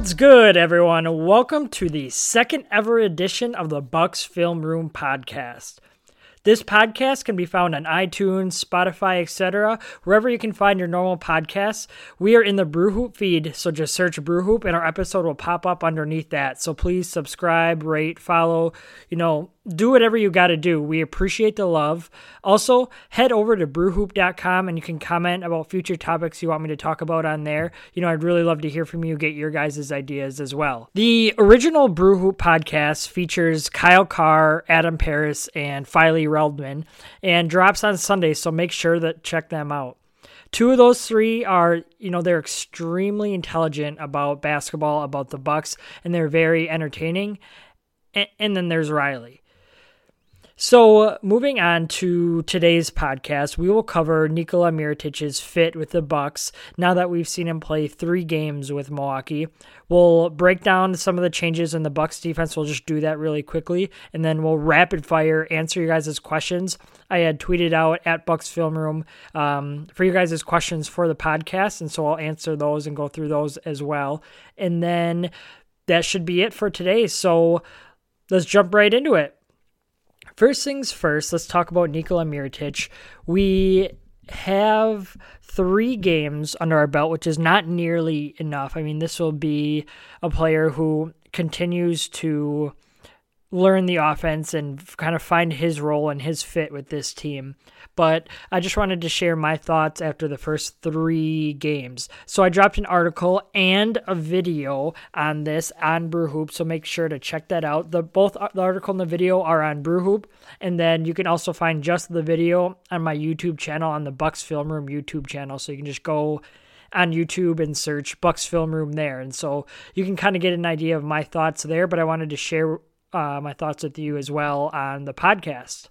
What's good, everyone? Welcome to the second ever edition of the Bucks Film Room podcast. This podcast can be found on iTunes, Spotify, etc., wherever you can find your normal podcasts. We are in the Brew Hoop feed, so just search Brew Hoop and our episode will pop up underneath that. So please subscribe, rate, follow, you know, do whatever you got to do. We appreciate the love. Also, head over to brewhoop.com and you can comment about future topics you want me to talk about on there. You know, I'd really love to hear from you, get your guys' ideas as well. The original Brewhoop podcast features Kyle Carr, Adam Paris, and Filey Reldman and drops on Sunday, so make sure that check them out. Two of those three are, you know, they're extremely intelligent about basketball, about the Bucks, and they're very entertaining. And, and then there's Riley. So, moving on to today's podcast, we will cover Nikola Mirotic's fit with the Bucks now that we've seen him play 3 games with Milwaukee. We'll break down some of the changes in the Bucks defense. We'll just do that really quickly and then we'll rapid fire answer your guys' questions. I had tweeted out at Bucks Film Room um, for you guys' questions for the podcast, and so I'll answer those and go through those as well. And then that should be it for today. So, let's jump right into it. First things first, let's talk about Nikola Mirotic. We have three games under our belt, which is not nearly enough. I mean, this will be a player who continues to learn the offense and kind of find his role and his fit with this team. But I just wanted to share my thoughts after the first three games. So I dropped an article and a video on this on Brewhoop, so make sure to check that out. The both the article and the video are on Brewhoop, and then you can also find just the video on my YouTube channel on the Bucks Film Room YouTube channel. So you can just go on YouTube and search Bucks Film Room there. And so you can kind of get an idea of my thoughts there, but I wanted to share uh, my thoughts with you as well on the podcast.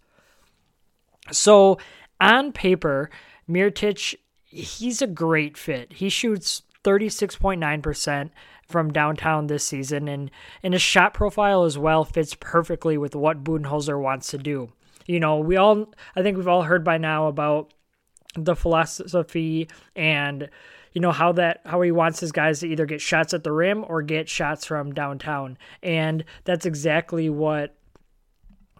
So, on paper, Mirotic, he's a great fit. He shoots 36.9% from downtown this season, and, and his shot profile as well fits perfectly with what Budenholzer wants to do. You know, we all, I think we've all heard by now about the philosophy and you know how that how he wants his guys to either get shots at the rim or get shots from downtown and that's exactly what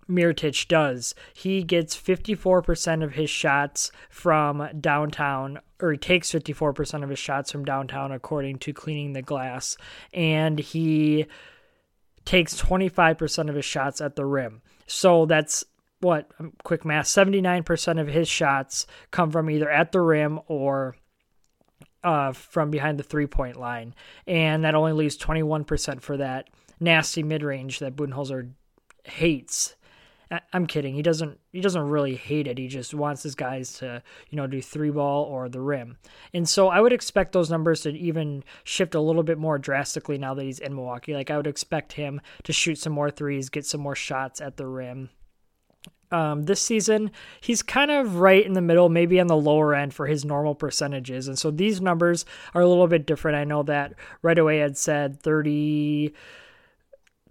Mirotic does. He gets 54% of his shots from downtown, or he takes 54% of his shots from downtown, according to Cleaning the Glass. And he takes 25% of his shots at the rim. So that's what, um, quick math 79% of his shots come from either at the rim or uh, from behind the three point line, and that only leaves 21% for that nasty mid range that Budenholzer hates. I'm kidding. He doesn't. He doesn't really hate it. He just wants his guys to, you know, do three ball or the rim. And so I would expect those numbers to even shift a little bit more drastically now that he's in Milwaukee. Like I would expect him to shoot some more threes, get some more shots at the rim, um, this season, he's kind of right in the middle, maybe on the lower end for his normal percentages. And so these numbers are a little bit different. I know that right away I'd said 30,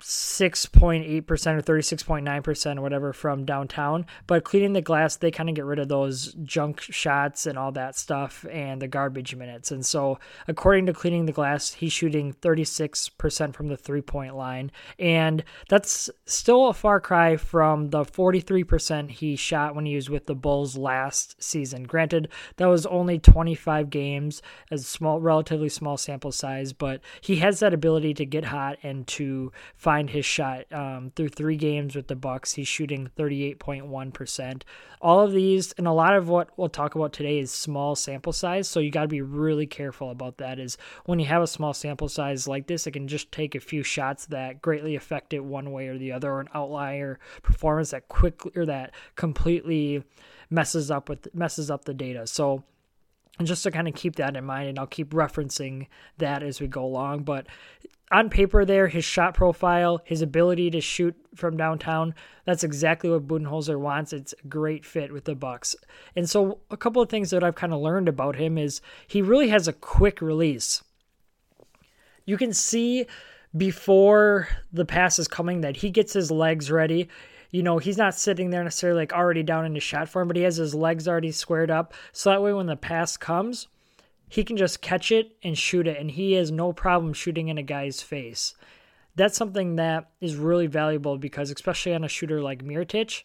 6.8% or 36.9% or whatever from downtown. But cleaning the glass, they kind of get rid of those junk shots and all that stuff and the garbage minutes. And so, according to cleaning the glass, he's shooting 36% from the three point line. And that's still a far cry from the 43% he shot when he was with the Bulls last season. Granted, that was only 25 games, a small, relatively small sample size, but he has that ability to get hot and to find his shot. Um, through three games with the Bucks, he's shooting 38.1%. All of these, and a lot of what we'll talk about today is small sample size. So you got to be really careful about that. Is when you have a small sample size like this, it can just take a few shots that greatly affect it one way or the other, or an outlier performance that quickly or that completely messes up with messes up the data. So and just to kind of keep that in mind, and I'll keep referencing that as we go along. But on paper there, his shot profile, his ability to shoot from downtown, that's exactly what Budenholzer wants. It's a great fit with the Bucks. And so a couple of things that I've kind of learned about him is he really has a quick release. You can see before the pass is coming that he gets his legs ready. You know, he's not sitting there necessarily like already down in his shot form, but he has his legs already squared up. So that way when the pass comes, he can just catch it and shoot it, and he has no problem shooting in a guy's face. That's something that is really valuable because, especially on a shooter like Mirotic,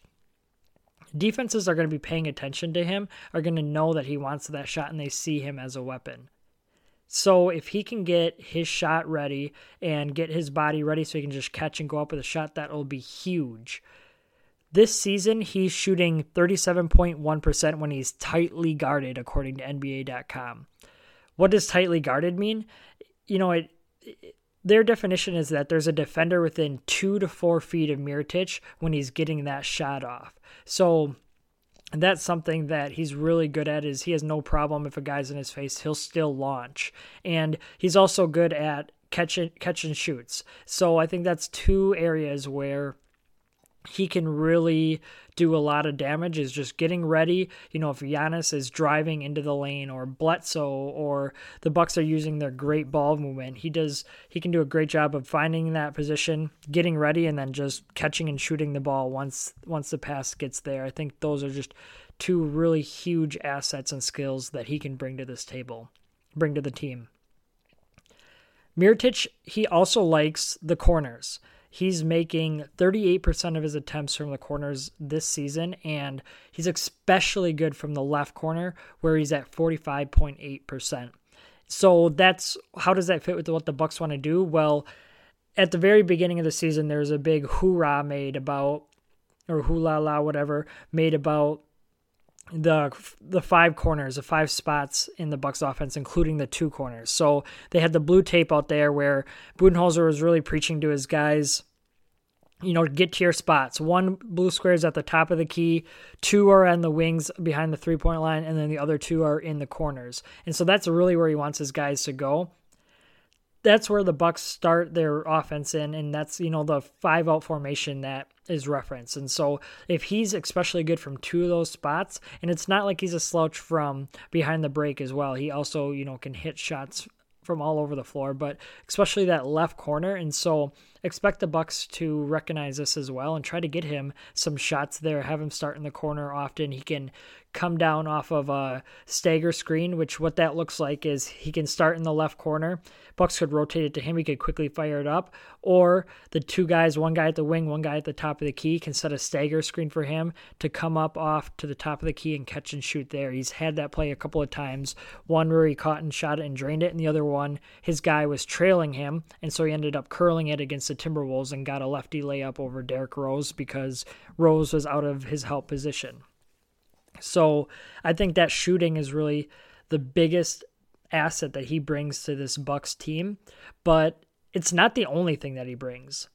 defenses are going to be paying attention to him, are going to know that he wants that shot, and they see him as a weapon. So if he can get his shot ready and get his body ready so he can just catch and go up with a shot, that will be huge. This season, he's shooting 37.1% when he's tightly guarded, according to NBA.com. What does tightly guarded mean? You know, it, it, their definition is that there's a defender within two to four feet of Mirotic when he's getting that shot off. So that's something that he's really good at is he has no problem if a guy's in his face he'll still launch and he's also good at catch catch and shoots so i think that's two areas where he can really do a lot of damage is just getting ready. You know, if Giannis is driving into the lane or Bledsoe or the Bucks are using their great ball movement, he does he can do a great job of finding that position, getting ready and then just catching and shooting the ball once once the pass gets there. I think those are just two really huge assets and skills that he can bring to this table, bring to the team. Mirotic, he also likes the corners. He's making 38% of his attempts from the corners this season, and he's especially good from the left corner, where he's at 45.8%. So that's how does that fit with what the Bucks want to do? Well, at the very beginning of the season, there's a big hoorah made about, or hula la, whatever, made about the the five corners, the five spots in the Bucks offense, including the two corners. So they had the blue tape out there where Budenholzer was really preaching to his guys, you know, get to your spots. One blue square is at the top of the key, two are on the wings behind the three point line, and then the other two are in the corners. And so that's really where he wants his guys to go that's where the Bucks start their offense in, and that's you know the five out formation that is referenced. And so if he's especially good from two of those spots, and it's not like he's a slouch from behind the break as well. He also you know can hit shots from all over the floor, but especially that left corner. And so expect the Bucks to recognize this as well and try to get him some shots there. Have him start in the corner often. He can come down off of a stagger screen, which what that looks like is he can start in the left corner. Bucks could rotate it to him. He could quickly fire it up. Or the two guys, one guy at the wing, one guy at the top of the key, can set a stagger screen for him to come up off to the top of the key and catch and shoot there. He's had that play a couple of times. One where he caught and shot it and drained it, and the other one, his guy was trailing him, and so he ended up curling it against the Timberwolves and got a lefty layup over Derrick Rose because Rose was out of his help position. So I think that shooting is really the biggest asset that he brings to this Bucks team, but it's not the only thing that he brings.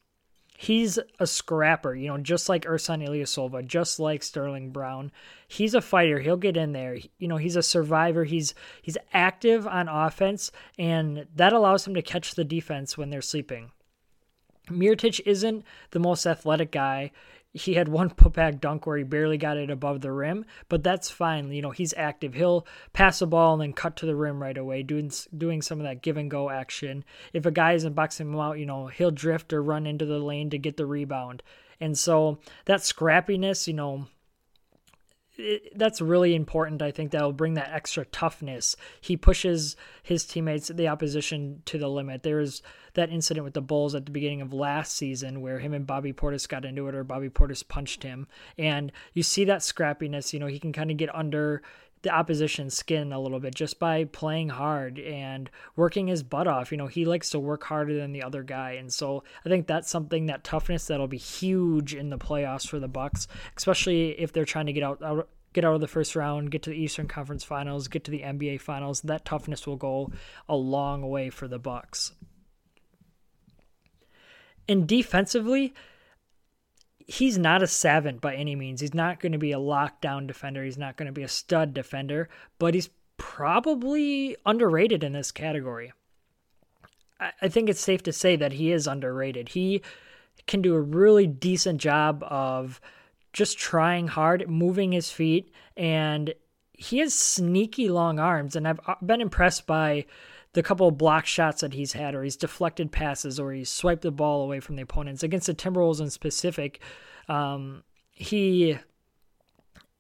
He's a scrapper, you know, just like Ersan Ilyasova, just like Sterling Brown. He's a fighter. He'll get in there. You know, he's a survivor. He's he's active on offense, and that allows him to catch the defense when they're sleeping. Mirotic isn't the most athletic guy he had one putback dunk where he barely got it above the rim, but that's fine. You know, he's active. He'll pass the ball and then cut to the rim right away, doing doing some of that give and go action. If a guy isn't boxing him out, you know, he'll drift or run into the lane to get the rebound. And so that scrappiness, you know, that's really important. I think that'll bring that extra toughness. He pushes his teammates, the opposition, to the limit. There was that incident with the Bulls at the beginning of last season where him and Bobby Portis got into it, or Bobby Portis punched him, and you see that scrappiness. You know, he can kind of get under the opposition's skin a little bit just by playing hard and working his butt off. You know, he likes to work harder than the other guy. And so I think that's something that toughness that'll be huge in the playoffs for the Bucks, especially if they're trying to get out, out get out of the first round, get to the Eastern Conference Finals, get to the NBA Finals. That toughness will go a long way for the Bucks. And defensively, he's not a savant by any means. He's not going to be a lockdown defender. He's not going to be a stud defender, but he's probably underrated in this category. I think it's safe to say that he is underrated. He can do a really decent job of just trying hard, moving his feet, and he has sneaky long arms. And I've uh, been impressed by the couple of block shots that he's had, or he's deflected passes, or he's swiped the ball away from the opponents. Against the Timberwolves in specific, um, he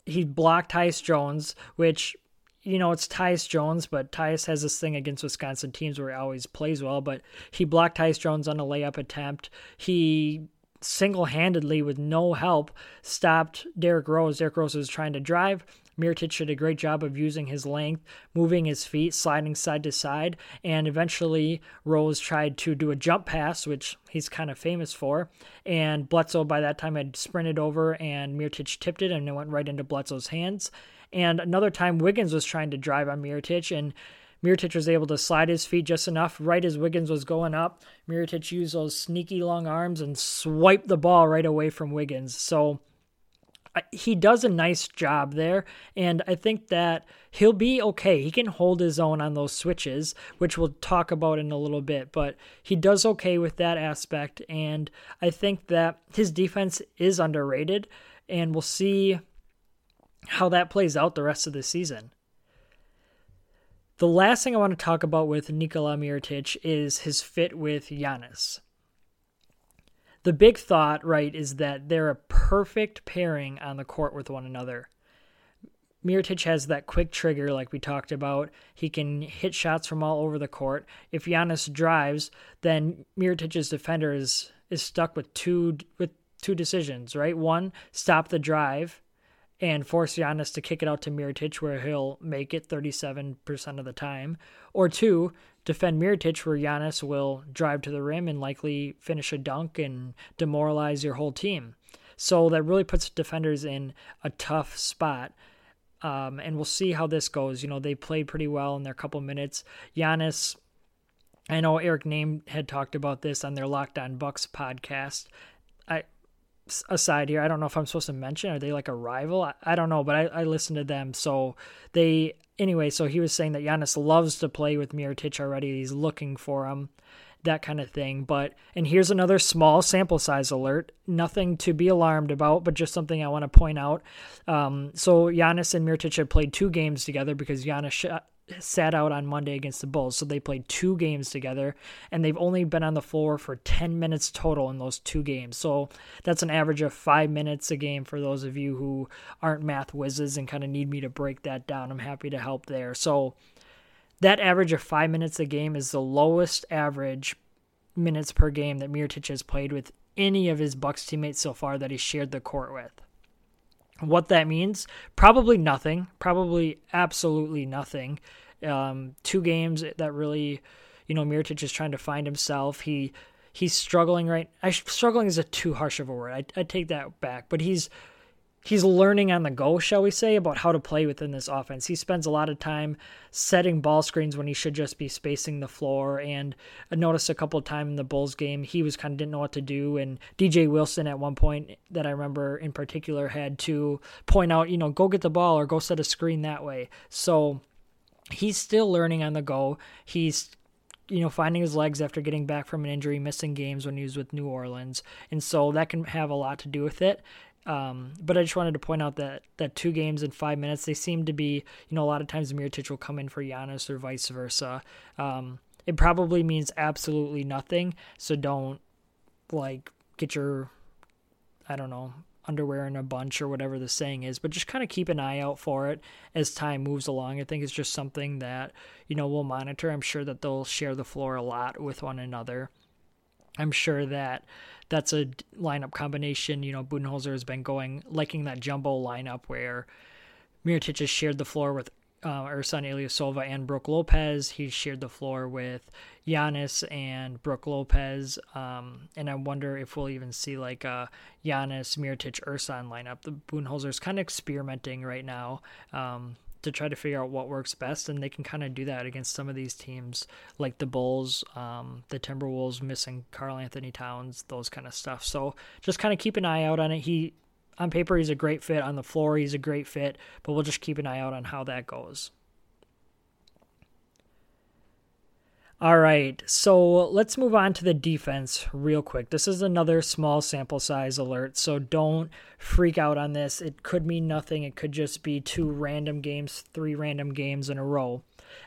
he blocked Tyus Jones, which you know it's Tyus Jones, but Tyus has this thing against Wisconsin teams where he always plays well. But he blocked Tyus Jones on a layup attempt. He single handedly, with no help, stopped Derrick Rose. Derrick Rose was trying to drive. Mirotic did a great job of using his length, moving his feet, sliding side to side, and eventually Rose tried to do a jump pass, which he's kind of famous for. And Bledsoe by that time had sprinted over, and Mirotic tipped it, and it went right into Bledsoe's hands. And another time, Wiggins was trying to drive on Mirotic, and Mirotic was able to slide his feet just enough right as Wiggins was going up. Mirotic used those sneaky long arms and swiped the ball right away from Wiggins. So he does a nice job there, and I think that he'll be okay. He can hold his own on those switches, which we'll talk about in a little bit, but he does okay with that aspect, and I think that his defense is underrated, and we'll see how that plays out the rest of the season. The last thing I want to talk about with Nikola Mirotic is his fit with Giannis. The big thought, right, is that they're a perfect pairing on the court with one another. Mirotic has that quick trigger, like we talked about. He can hit shots from all over the court. If Giannis drives, then Mirotic's defender is is stuck with two with two decisions, right? One, stop the drive and force Giannis to kick it out to Mirotic where he'll make it 37% of the time. Or two, defend Mirotic where Giannis will drive to the rim and likely finish a dunk and demoralize your whole team. So that really puts defenders in a tough spot. Um, and we'll see how this goes. You know, they played pretty well in their couple minutes. Giannis, I know Eric Nehm had talked about this on their Locked On Bucks podcast. I aside here. I don't know if I'm supposed to mention. Are they like a rival? I, I don't know, but I, I listened to them. So they anyway. So he was saying that Giannis loves to play with Mirotic already. He's looking for him, that kind of thing. But and here's another small sample size alert. Nothing to be alarmed about, but just something I want to point out. Um, so Giannis and Mirotic have played two games together because Giannis shot sat out on Monday against the Bulls. So they played two games together, and they've only been on the floor for 10 minutes total in those two games. So that's an average of five minutes a game for those of you who aren't math whizzes and kind of need me to break that down. I'm happy to help there. So that average of five minutes a game is the lowest average minutes per game that Mirotic has played with any of his Bucks teammates so far that he shared the court with. What that means? Probably nothing. Probably absolutely nothing. Um, two games that really, you know, Mirotic is trying to find himself. He he's struggling right. I struggling is a too harsh of a word. I I take that back. But he's he's learning on the go, shall we say, about how to play within this offense. He spends a lot of time setting ball screens when he should just be spacing the floor. And I noticed a couple of times in the Bulls game, he was kind of didn't know what to do. And DJ Wilson at one point that I remember in particular had to point out, you know, go get the ball or go set a screen that way. So he's still learning on the go. He's you know, finding his legs after getting back from an injury, missing games when he was with New Orleans, and so that can have a lot to do with it. Um, but I just wanted to point out that that two games in five minutes, they seem to be, you know, a lot of times Mirotic will come in for Giannis or vice versa. Um, it probably means absolutely nothing, so don't like get your, I don't know, underwear in a bunch or whatever the saying is, but just kind of keep an eye out for it as time moves along. I think it's just something that, you know, we'll monitor. I'm sure that they'll share the floor a lot with one another. I'm sure that that's a lineup combination. You know, Budenholzer has been going, liking that jumbo lineup where Mirotic has shared the floor with uh, Ersan Ilyasova and Brook Lopez. He shared the floor with Giannis and Brook Lopez. Um, and I wonder if we'll even see like a Giannis, Mirotic, Ersan lineup. The Budenholzer's kind of experimenting right now. Um, to try to figure out what works best, and they can kind of do that against some of these teams like the Bulls, um, the Timberwolves missing Karl-Anthony Towns, those kind of stuff. So just kind of keep an eye out on it. He on paper he's a great fit on the floor, he's a great fit, but we'll just keep an eye out on how that goes. All right, so let's move on to the defense real quick. This is another small sample size alert, so don't freak out on this. It could mean nothing. It could just be two random games, three random games in a row.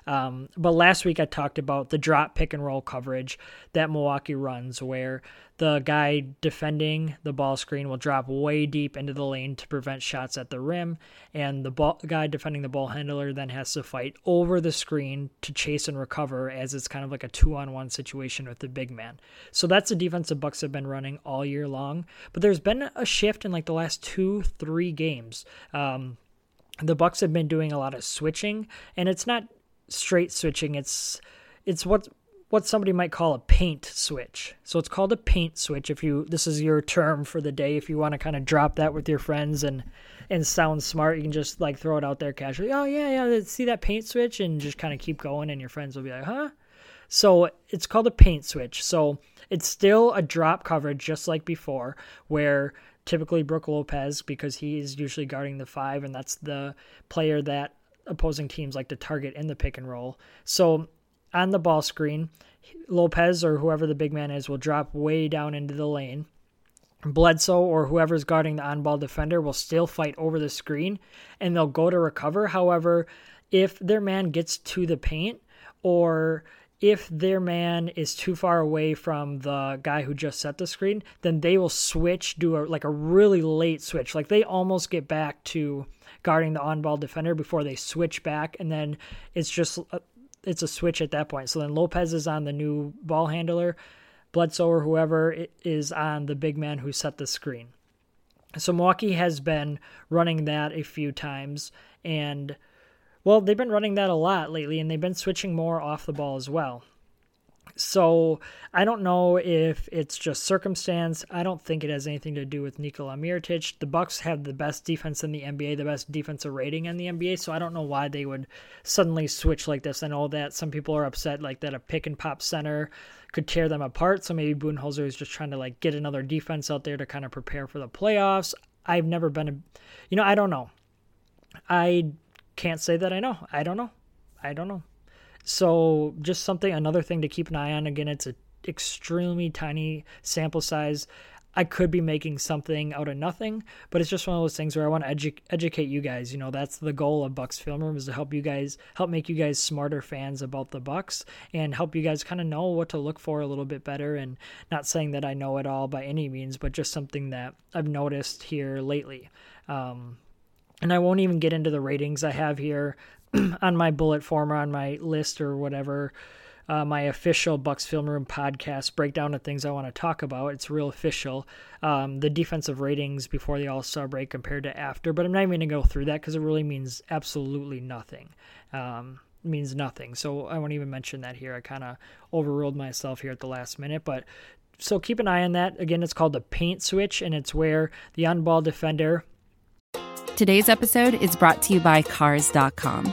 Um, but last week I talked about the drop pick and roll coverage that Milwaukee runs, where the guy defending the ball screen will drop way deep into the lane to prevent shots at the rim, and the ball, guy defending the ball handler then has to fight over the screen to chase and recover, as it's kind of like a two-on-one situation with the big man. So that's the defense the Bucks have been running all year long. But there's been a shift in like the last two, three games. Um, the Bucks have been doing a lot of switching, and it's not straight switching. It's it's what what somebody might call a paint switch. So it's called a paint switch. If you this is your term for the day, if you want to kind of drop that with your friends and and sound smart, you can just like throw it out there casually. Oh yeah, yeah, see that paint switch, and just kind of keep going, and your friends will be like, huh. So it's called a paint switch. So it's still a drop coverage just like before, where typically Brook Lopez, because he is usually guarding the five, and that's the player that opposing teams like to target in the pick and roll. So on the ball screen, Lopez or whoever the big man is will drop way down into the lane. Bledsoe or whoever's guarding the on ball defender will still fight over the screen and they'll go to recover. However, if their man gets to the paint or if their man is too far away from the guy who just set the screen, then they will switch, do a like a really late switch. Like they almost get back to guarding the on-ball defender before they switch back, and then it's just a, it's a switch at that point. So then Lopez is on the new ball handler, Bledsoe or whoever is on the big man who set the screen. So Milwaukee has been running that a few times, and well, they've been running that a lot lately, and they've been switching more off the ball as well. So I don't know if it's just circumstance. I don't think it has anything to do with Nikola Mirotic. The Bucks have the best defense in the NBA, the best defensive rating in the NBA. So I don't know why they would suddenly switch like this. I know that some people are upset like that a pick and pop center could tear them apart. So maybe Budenholzer is just trying to like get another defense out there to kind of prepare for the playoffs. I've never been a, you know, I don't know. I can't say that I know. I don't know. I don't know. So just something, another thing to keep an eye on. Again, it's an extremely tiny sample size. I could be making something out of nothing, but it's just one of those things where I want to edu- educate you guys. You know, that's the goal of Bucks Film Room is to help you guys, help make you guys smarter fans about the Bucks, and help you guys kind of know what to look for a little bit better. And not saying that I know it all by any means, but just something that I've noticed here lately. Um, and I won't even get into the ratings I have here. on my bullet form or on my list or whatever, uh, my official Bucks Film Room podcast breakdown of things I want to talk about. It's real official. Um, the defensive ratings before the All Star break compared to after, but I'm not even going to go through that because it really means absolutely nothing. Um, means nothing. So I won't even mention that here. I kind of overruled myself here at the last minute, but so keep an eye on that. Again, it's called the paint switch, and it's where the on ball defender Today's episode is brought to you by Cars.com.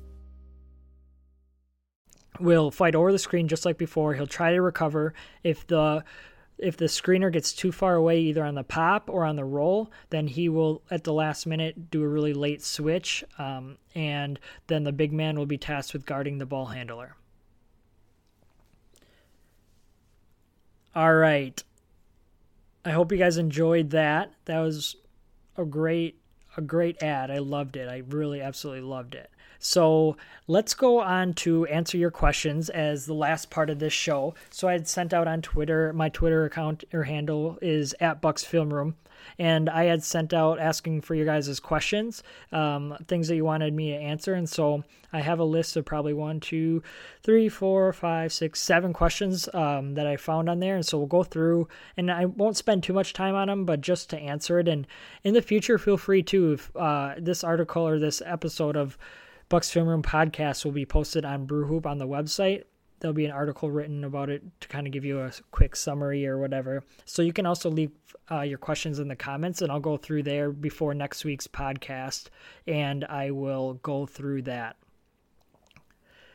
will fight over the screen just like before. He'll try to recover. If the if the screener gets too far away either on the pop or on the roll, then he will at the last minute do a really late switch, um, and then the big man will be tasked with guarding the ball handler. All right. I hope you guys enjoyed that. That was a great a great ad. I loved it. I really absolutely loved it. So let's go on to answer your questions as the last part of this show. So I had sent out on Twitter, my Twitter account or handle is at Bucks Film Room. And I had sent out asking for your guys' questions, um, things that you wanted me to answer. And so I have a list of probably one, two, three, four, five, six, seven questions um, that I found on there. And so we'll go through, and I won't spend too much time on them, but just to answer it. And in the future, feel free to, if uh, this article or this episode of Bucks Film Room podcast will be posted on Brewhoop on the website. There'll be an article written about it to kind of give you a quick summary or whatever. So you can also leave uh, your questions in the comments, and I'll go through there before next week's podcast, and I will go through that.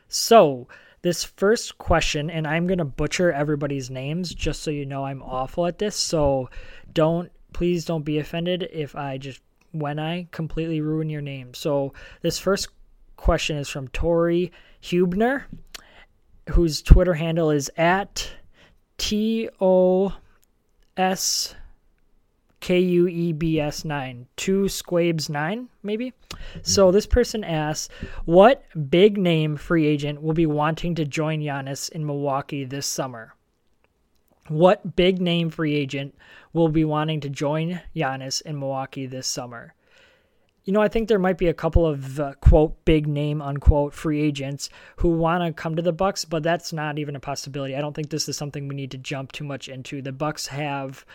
So, this first question, and I'm going to butcher everybody's names just so you know I'm awful at this. So, don't, please don't be offended if I just, when I completely ruin your name. So, this first question is from Tori Hubner, whose Twitter handle is at T O S K U E B S 9, two squabes 9, maybe. So this person asks, What big name free agent will be wanting to join Giannis in Milwaukee this summer? What big name free agent will be wanting to join Giannis in Milwaukee this summer? You know, I think there might be a couple of uh, quote big name unquote free agents who want to come to the Bucks, but that's not even a possibility. I don't think this is something we need to jump too much into. The Bucks have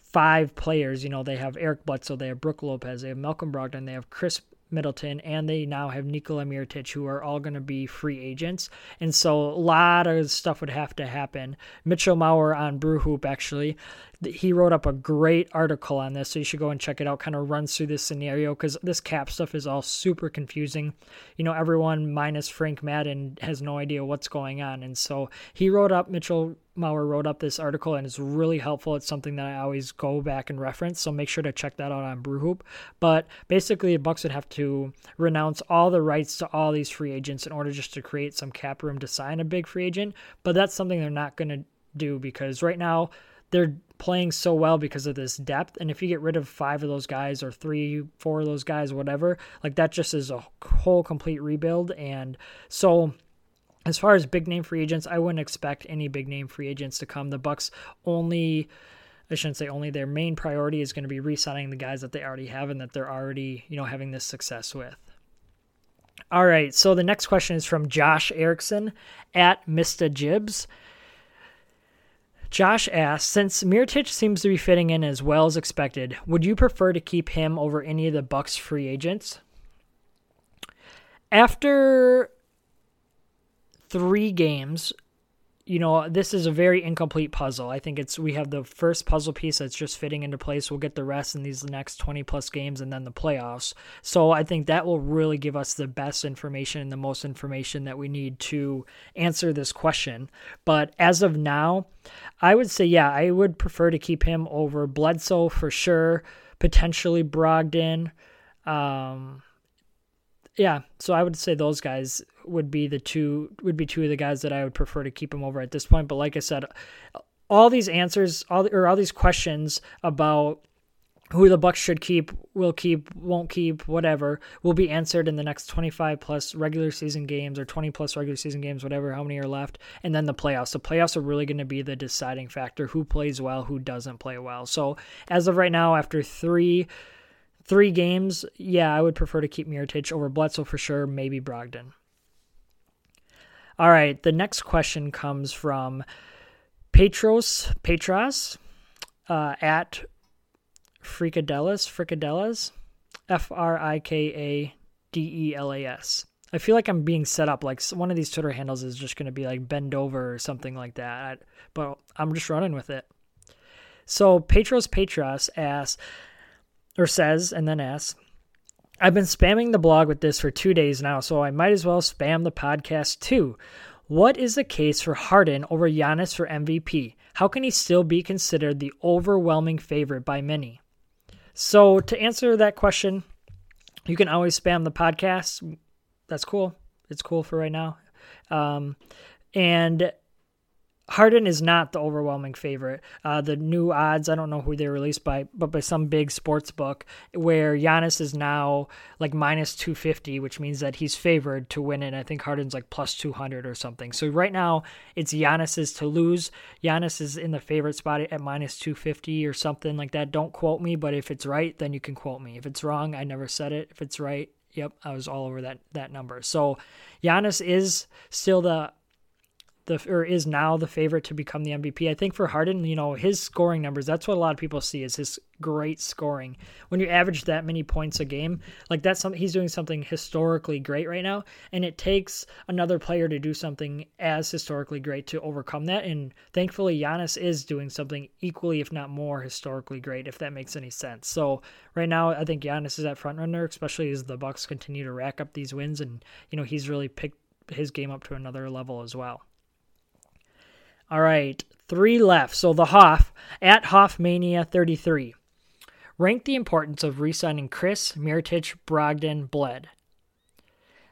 five players. You know, they have Eric Bledsoe, they have Brook Lopez, they have Malcolm Brogdon, they have Khris Middleton, and they now have Nikola Mirotic, who are all going to be free agents. And so a lot of stuff would have to happen. Mitchell Maurer on Brew Hoop, actually, he wrote up a great article on this, so you should go and check it out. Kind of runs through this scenario because this cap stuff is all super confusing. You know, everyone minus Frank Madden has no idea what's going on, and so he wrote up Mitchell Maurer wrote up this article and it's really helpful. It's something that I always go back and reference, so make sure to check that out on Brewhoop. But basically, the Bucks would have to renounce all the rights to all these free agents in order just to create some cap room to sign a big free agent. But that's something they're not going to do because right now they're playing so well because of this depth. And if you get rid of five of those guys or three, four of those guys, whatever, like that just is a whole complete rebuild. And so as far as big name free agents, I wouldn't expect any big name free agents to come. The Bucks only I shouldn't say only their main priority is going to be re-signing the guys that they already have and that they're already, you know, having this success with. All right, so the next question is from Josh Erickson at Mista Jibs. Josh asks, since Mirotic seems to be fitting in as well as expected, would you prefer to keep him over any of the Bucks free agents? After three games, you know, this is a very incomplete puzzle. I think it's we have the first puzzle piece that's just fitting into place. We'll get the rest in these next 20 plus games and then the playoffs. So I think that will really give us the best information and the most information that we need to answer this question. But as of now, I would say yeah, I would prefer to keep him over Bledsoe for sure, potentially Brogdon. Um yeah, so I would say those guys would be the two would be two of the guys that I would prefer to keep him over at this point. But like I said, all these answers, all or all these questions about who the Bucks should keep, will keep, won't keep, whatever, will be answered in the next 25 plus regular season games or 20 plus regular season games, whatever, how many are left, and then the playoffs. The playoffs are really going to be the deciding factor who plays well, who doesn't play well. So as of right now, after three three games, yeah, I would prefer to keep Mirotic over Bledsoe for sure, maybe Brogdon. All right, the next question comes from Petros Petras uh, at Fricadellas Fricadellas F R I K A D E L A S. I feel like I'm being set up. Like one of these Twitter handles is just going to be like bend over or something like that. But I'm just running with it. So Petros Petras asks, or says, and then asks, I've been spamming the blog with this for two days now, so I might as well spam the podcast too. What is the case for Harden over Giannis for MVP? How can he still be considered the overwhelming favorite by many? So, to answer that question, you can always spam the podcast. That's cool. It's cool for right now. Um, and Harden is not the overwhelming favorite. Uh, the new odds, I don't know who they're released by, but by some big sports book, where Giannis is now like minus 250, which means that he's favored to win it. I think Harden's like plus 200 or something. So right now, it's Giannis's to lose. Giannis is in the favorite spot at minus 250 or something like that. Don't quote me, but if it's right, then you can quote me. If it's wrong, I never said it. If it's right, yep, I was all over that that number. So Giannis is still the the or is now the favorite to become the MVP. I think for Harden, you know, his scoring numbers, that's what a lot of people see is his great scoring. When you average that many points a game, like that's something he's doing something historically great right now, and it takes another player to do something as historically great to overcome that. And thankfully, Giannis is doing something equally, if not more, historically great, if that makes any sense. So right now, I think Giannis is that front runner, especially as the Bucks continue to rack up these wins, and you know he's really picked his game up to another level as well. All right, three left. So the Hoff at Hoffmania 33. Rank the importance of re-signing Khris, Mirotic, Brogdon, Bled.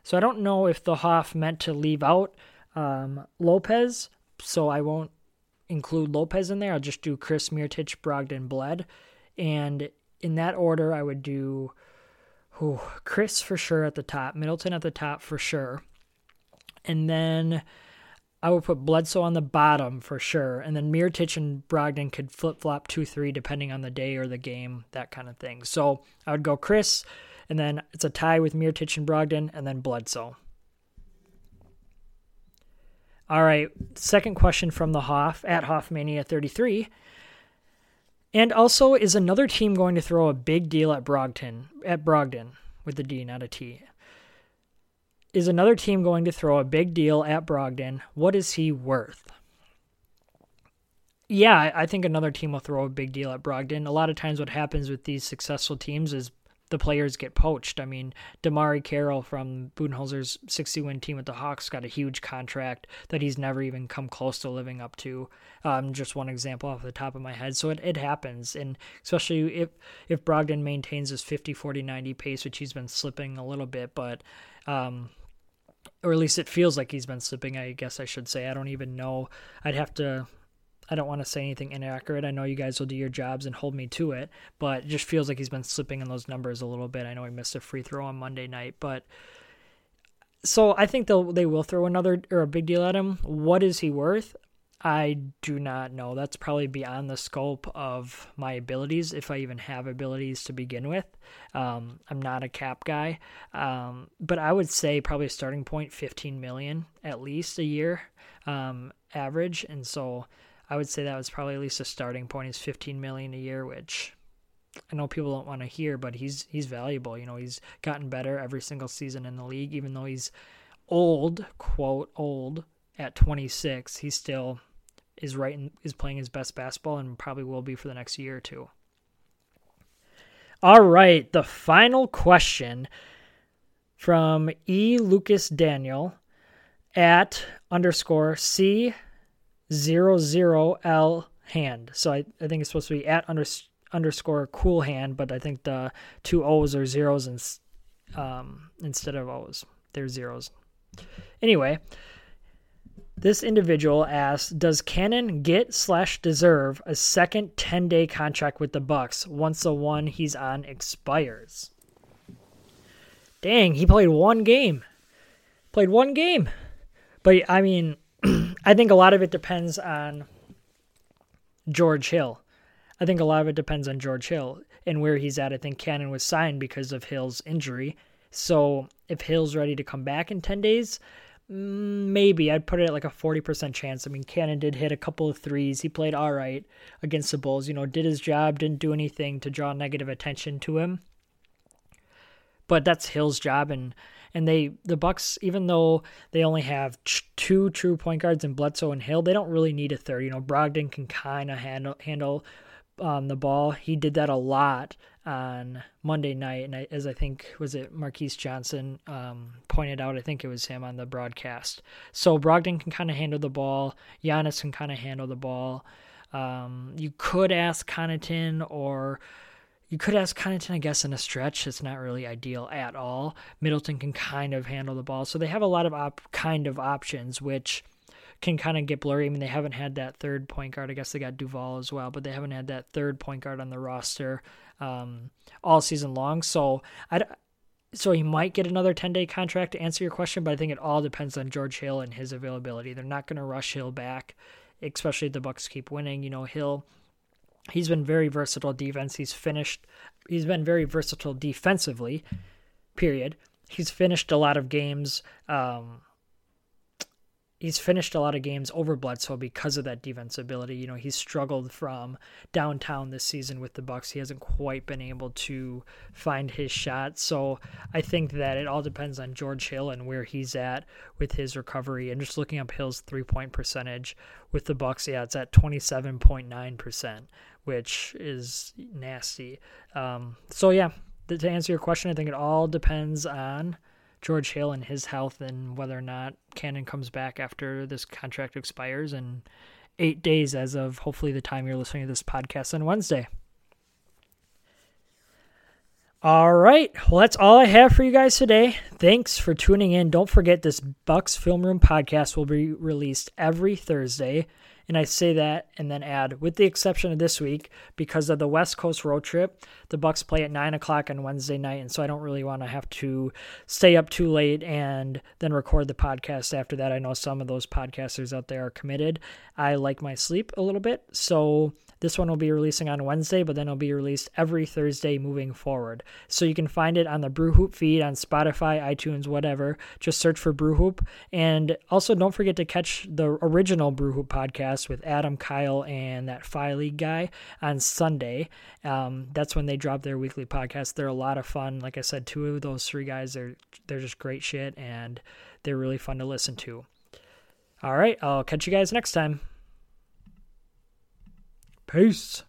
So I don't know if the Hoff meant to leave out um, Lopez, so I won't include Lopez in there. I'll just do Khris, Mirotic, Brogdon, Bled. And in that order, I would do oh, Khris for sure at the top, Middleton at the top for sure. And then I would put Bledsoe on the bottom for sure, and then Mirotic and Brogdon could flip flop two three depending on the day or the game, that kind of thing. So I would go Khris, and then it's a tie with Mirotic and Brogdon, and then Bledsoe. All right, second question from the Hoff at Hoffmania 33. And also, is another team going to throw a big deal at Brogdon at Brogdon with the D, not a T? Is another team going to throw a big deal at Brogdon? What is he worth? Yeah, I think another team will throw a big deal at Brogdon. A lot of times, what happens with these successful teams is the players get poached. I mean, DeMarre Carroll from Budenholzer's 60 win team with the Hawks got a huge contract that he's never even come close to living up to. Um, just one example off the top of my head. So it, it happens. And especially if, if Brogdon maintains his 50, 40, 90 pace, which he's been slipping a little bit, but um, or at least it feels like he's been slipping. I guess I should say. I don't even know. I'd have to. I don't want to say anything inaccurate. I know you guys will do your jobs and hold me to it, but it just feels like he's been slipping in those numbers a little bit. I know he missed a free throw on Monday night, but so I think they'll they will throw another or a big deal at him. What is he worth? I do not know. That's probably beyond the scope of my abilities, if I even have abilities to begin with. Um, I'm not a cap guy, um, but I would say probably a starting point 15 million at least a year um, average, and so I would say that was probably at least a starting point is 15 million a year, which I know people don't want to hear, but he's he's valuable. You know, he's gotten better every single season in the league, even though he's old, quote old at 26. He's still is right and is playing his best basketball and probably will be for the next year or two. All right, the final question from E. Lucas Daniel at underscore C zero zero L hand. So I, I think it's supposed to be at under, underscore cool hand, but I think the two O's are zeros um, instead of O's. They're zeros. Anyway, this individual asks, "Does Cannon get slash deserve a second 10 day contract with the Bucks once the one he's on expires?" Dang, he played one game. Played one game, but I mean, I think a lot of it depends on George Hill. I think a lot of it depends on George Hill and where he's at. I think Cannon was signed because of Hill's injury. So if Hill's ready to come back in 10 days, maybe I'd put it at like a 40% chance. I mean, Cannon did hit a couple of threes. He played all right against the Bulls. You know, did his job, didn't do anything to draw negative attention to him. But that's Hill's job, and and they the Bucks, even though they only have two true point guards in Bledsoe and Hill, they don't really need a third. You know, Brogdon can kind of handle handle um, the ball. He did that a lot on Monday night, and I, as I think was it Marques Johnson um, pointed out, I think it was him on the broadcast. So Brogdon can kind of handle the ball. Giannis can kind of handle the ball. Um, you could ask Connaughton or you could ask Connaughton, I guess, in a stretch. It's not really ideal at all. Middleton can kind of handle the ball, so they have a lot of op- kind of options, which can kind of get blurry. I mean, they haven't had that third point guard. I guess they got Duval as well, but they haven't had that third point guard on the roster um, all season long. So I, so he might get another 10 day contract to answer your question, but I think it all depends on George Hill and his availability. They're not going to rush Hill back, especially if the Bucks keep winning. You know, Hill, he's been very versatile defense. He's finished, he's been very versatile defensively, period. He's finished a lot of games. Um, he's finished a lot of games over Bledsoe because of that defense ability. You know, he's struggled from downtown this season with the Bucks. He hasn't quite been able to find his shot. So I think that it all depends on George Hill and where he's at with his recovery. And just looking up Hill's three point percentage with the Bucks, yeah, it's at twenty seven point nine percent, which is nasty. Um, so yeah, to answer your question, I think it all depends on George Hill and his health and whether or not Cannon comes back after this contract expires in eight days as of hopefully the time you're listening to this podcast on Wednesday. All right. Well, that's all I have for you guys today. Thanks for tuning in. Don't forget this Bucks Film Room podcast will be released every Thursday. And I say that and then add, with the exception of this week, because of the West Coast road trip, the Bucks play at nine o'clock on Wednesday night, and so I don't really want to have to stay up too late and then record the podcast after that. I know some of those podcasters out there are committed. I like my sleep a little bit, so this one will be releasing on Wednesday, but then it'll be released every Thursday moving forward. So you can find it on the Brew Hoop feed on Spotify, iTunes, whatever. Just search for Brew Hoop. And also don't forget to catch the original Brew Hoop podcast with Adam, Kyle, and that Phi League guy on Sunday. Um, that's when they drop their weekly podcast. They're a lot of fun. Like I said, two of those three guys are they're just great shit and they're really fun to listen to. All right, I'll catch you guys next time. Peace.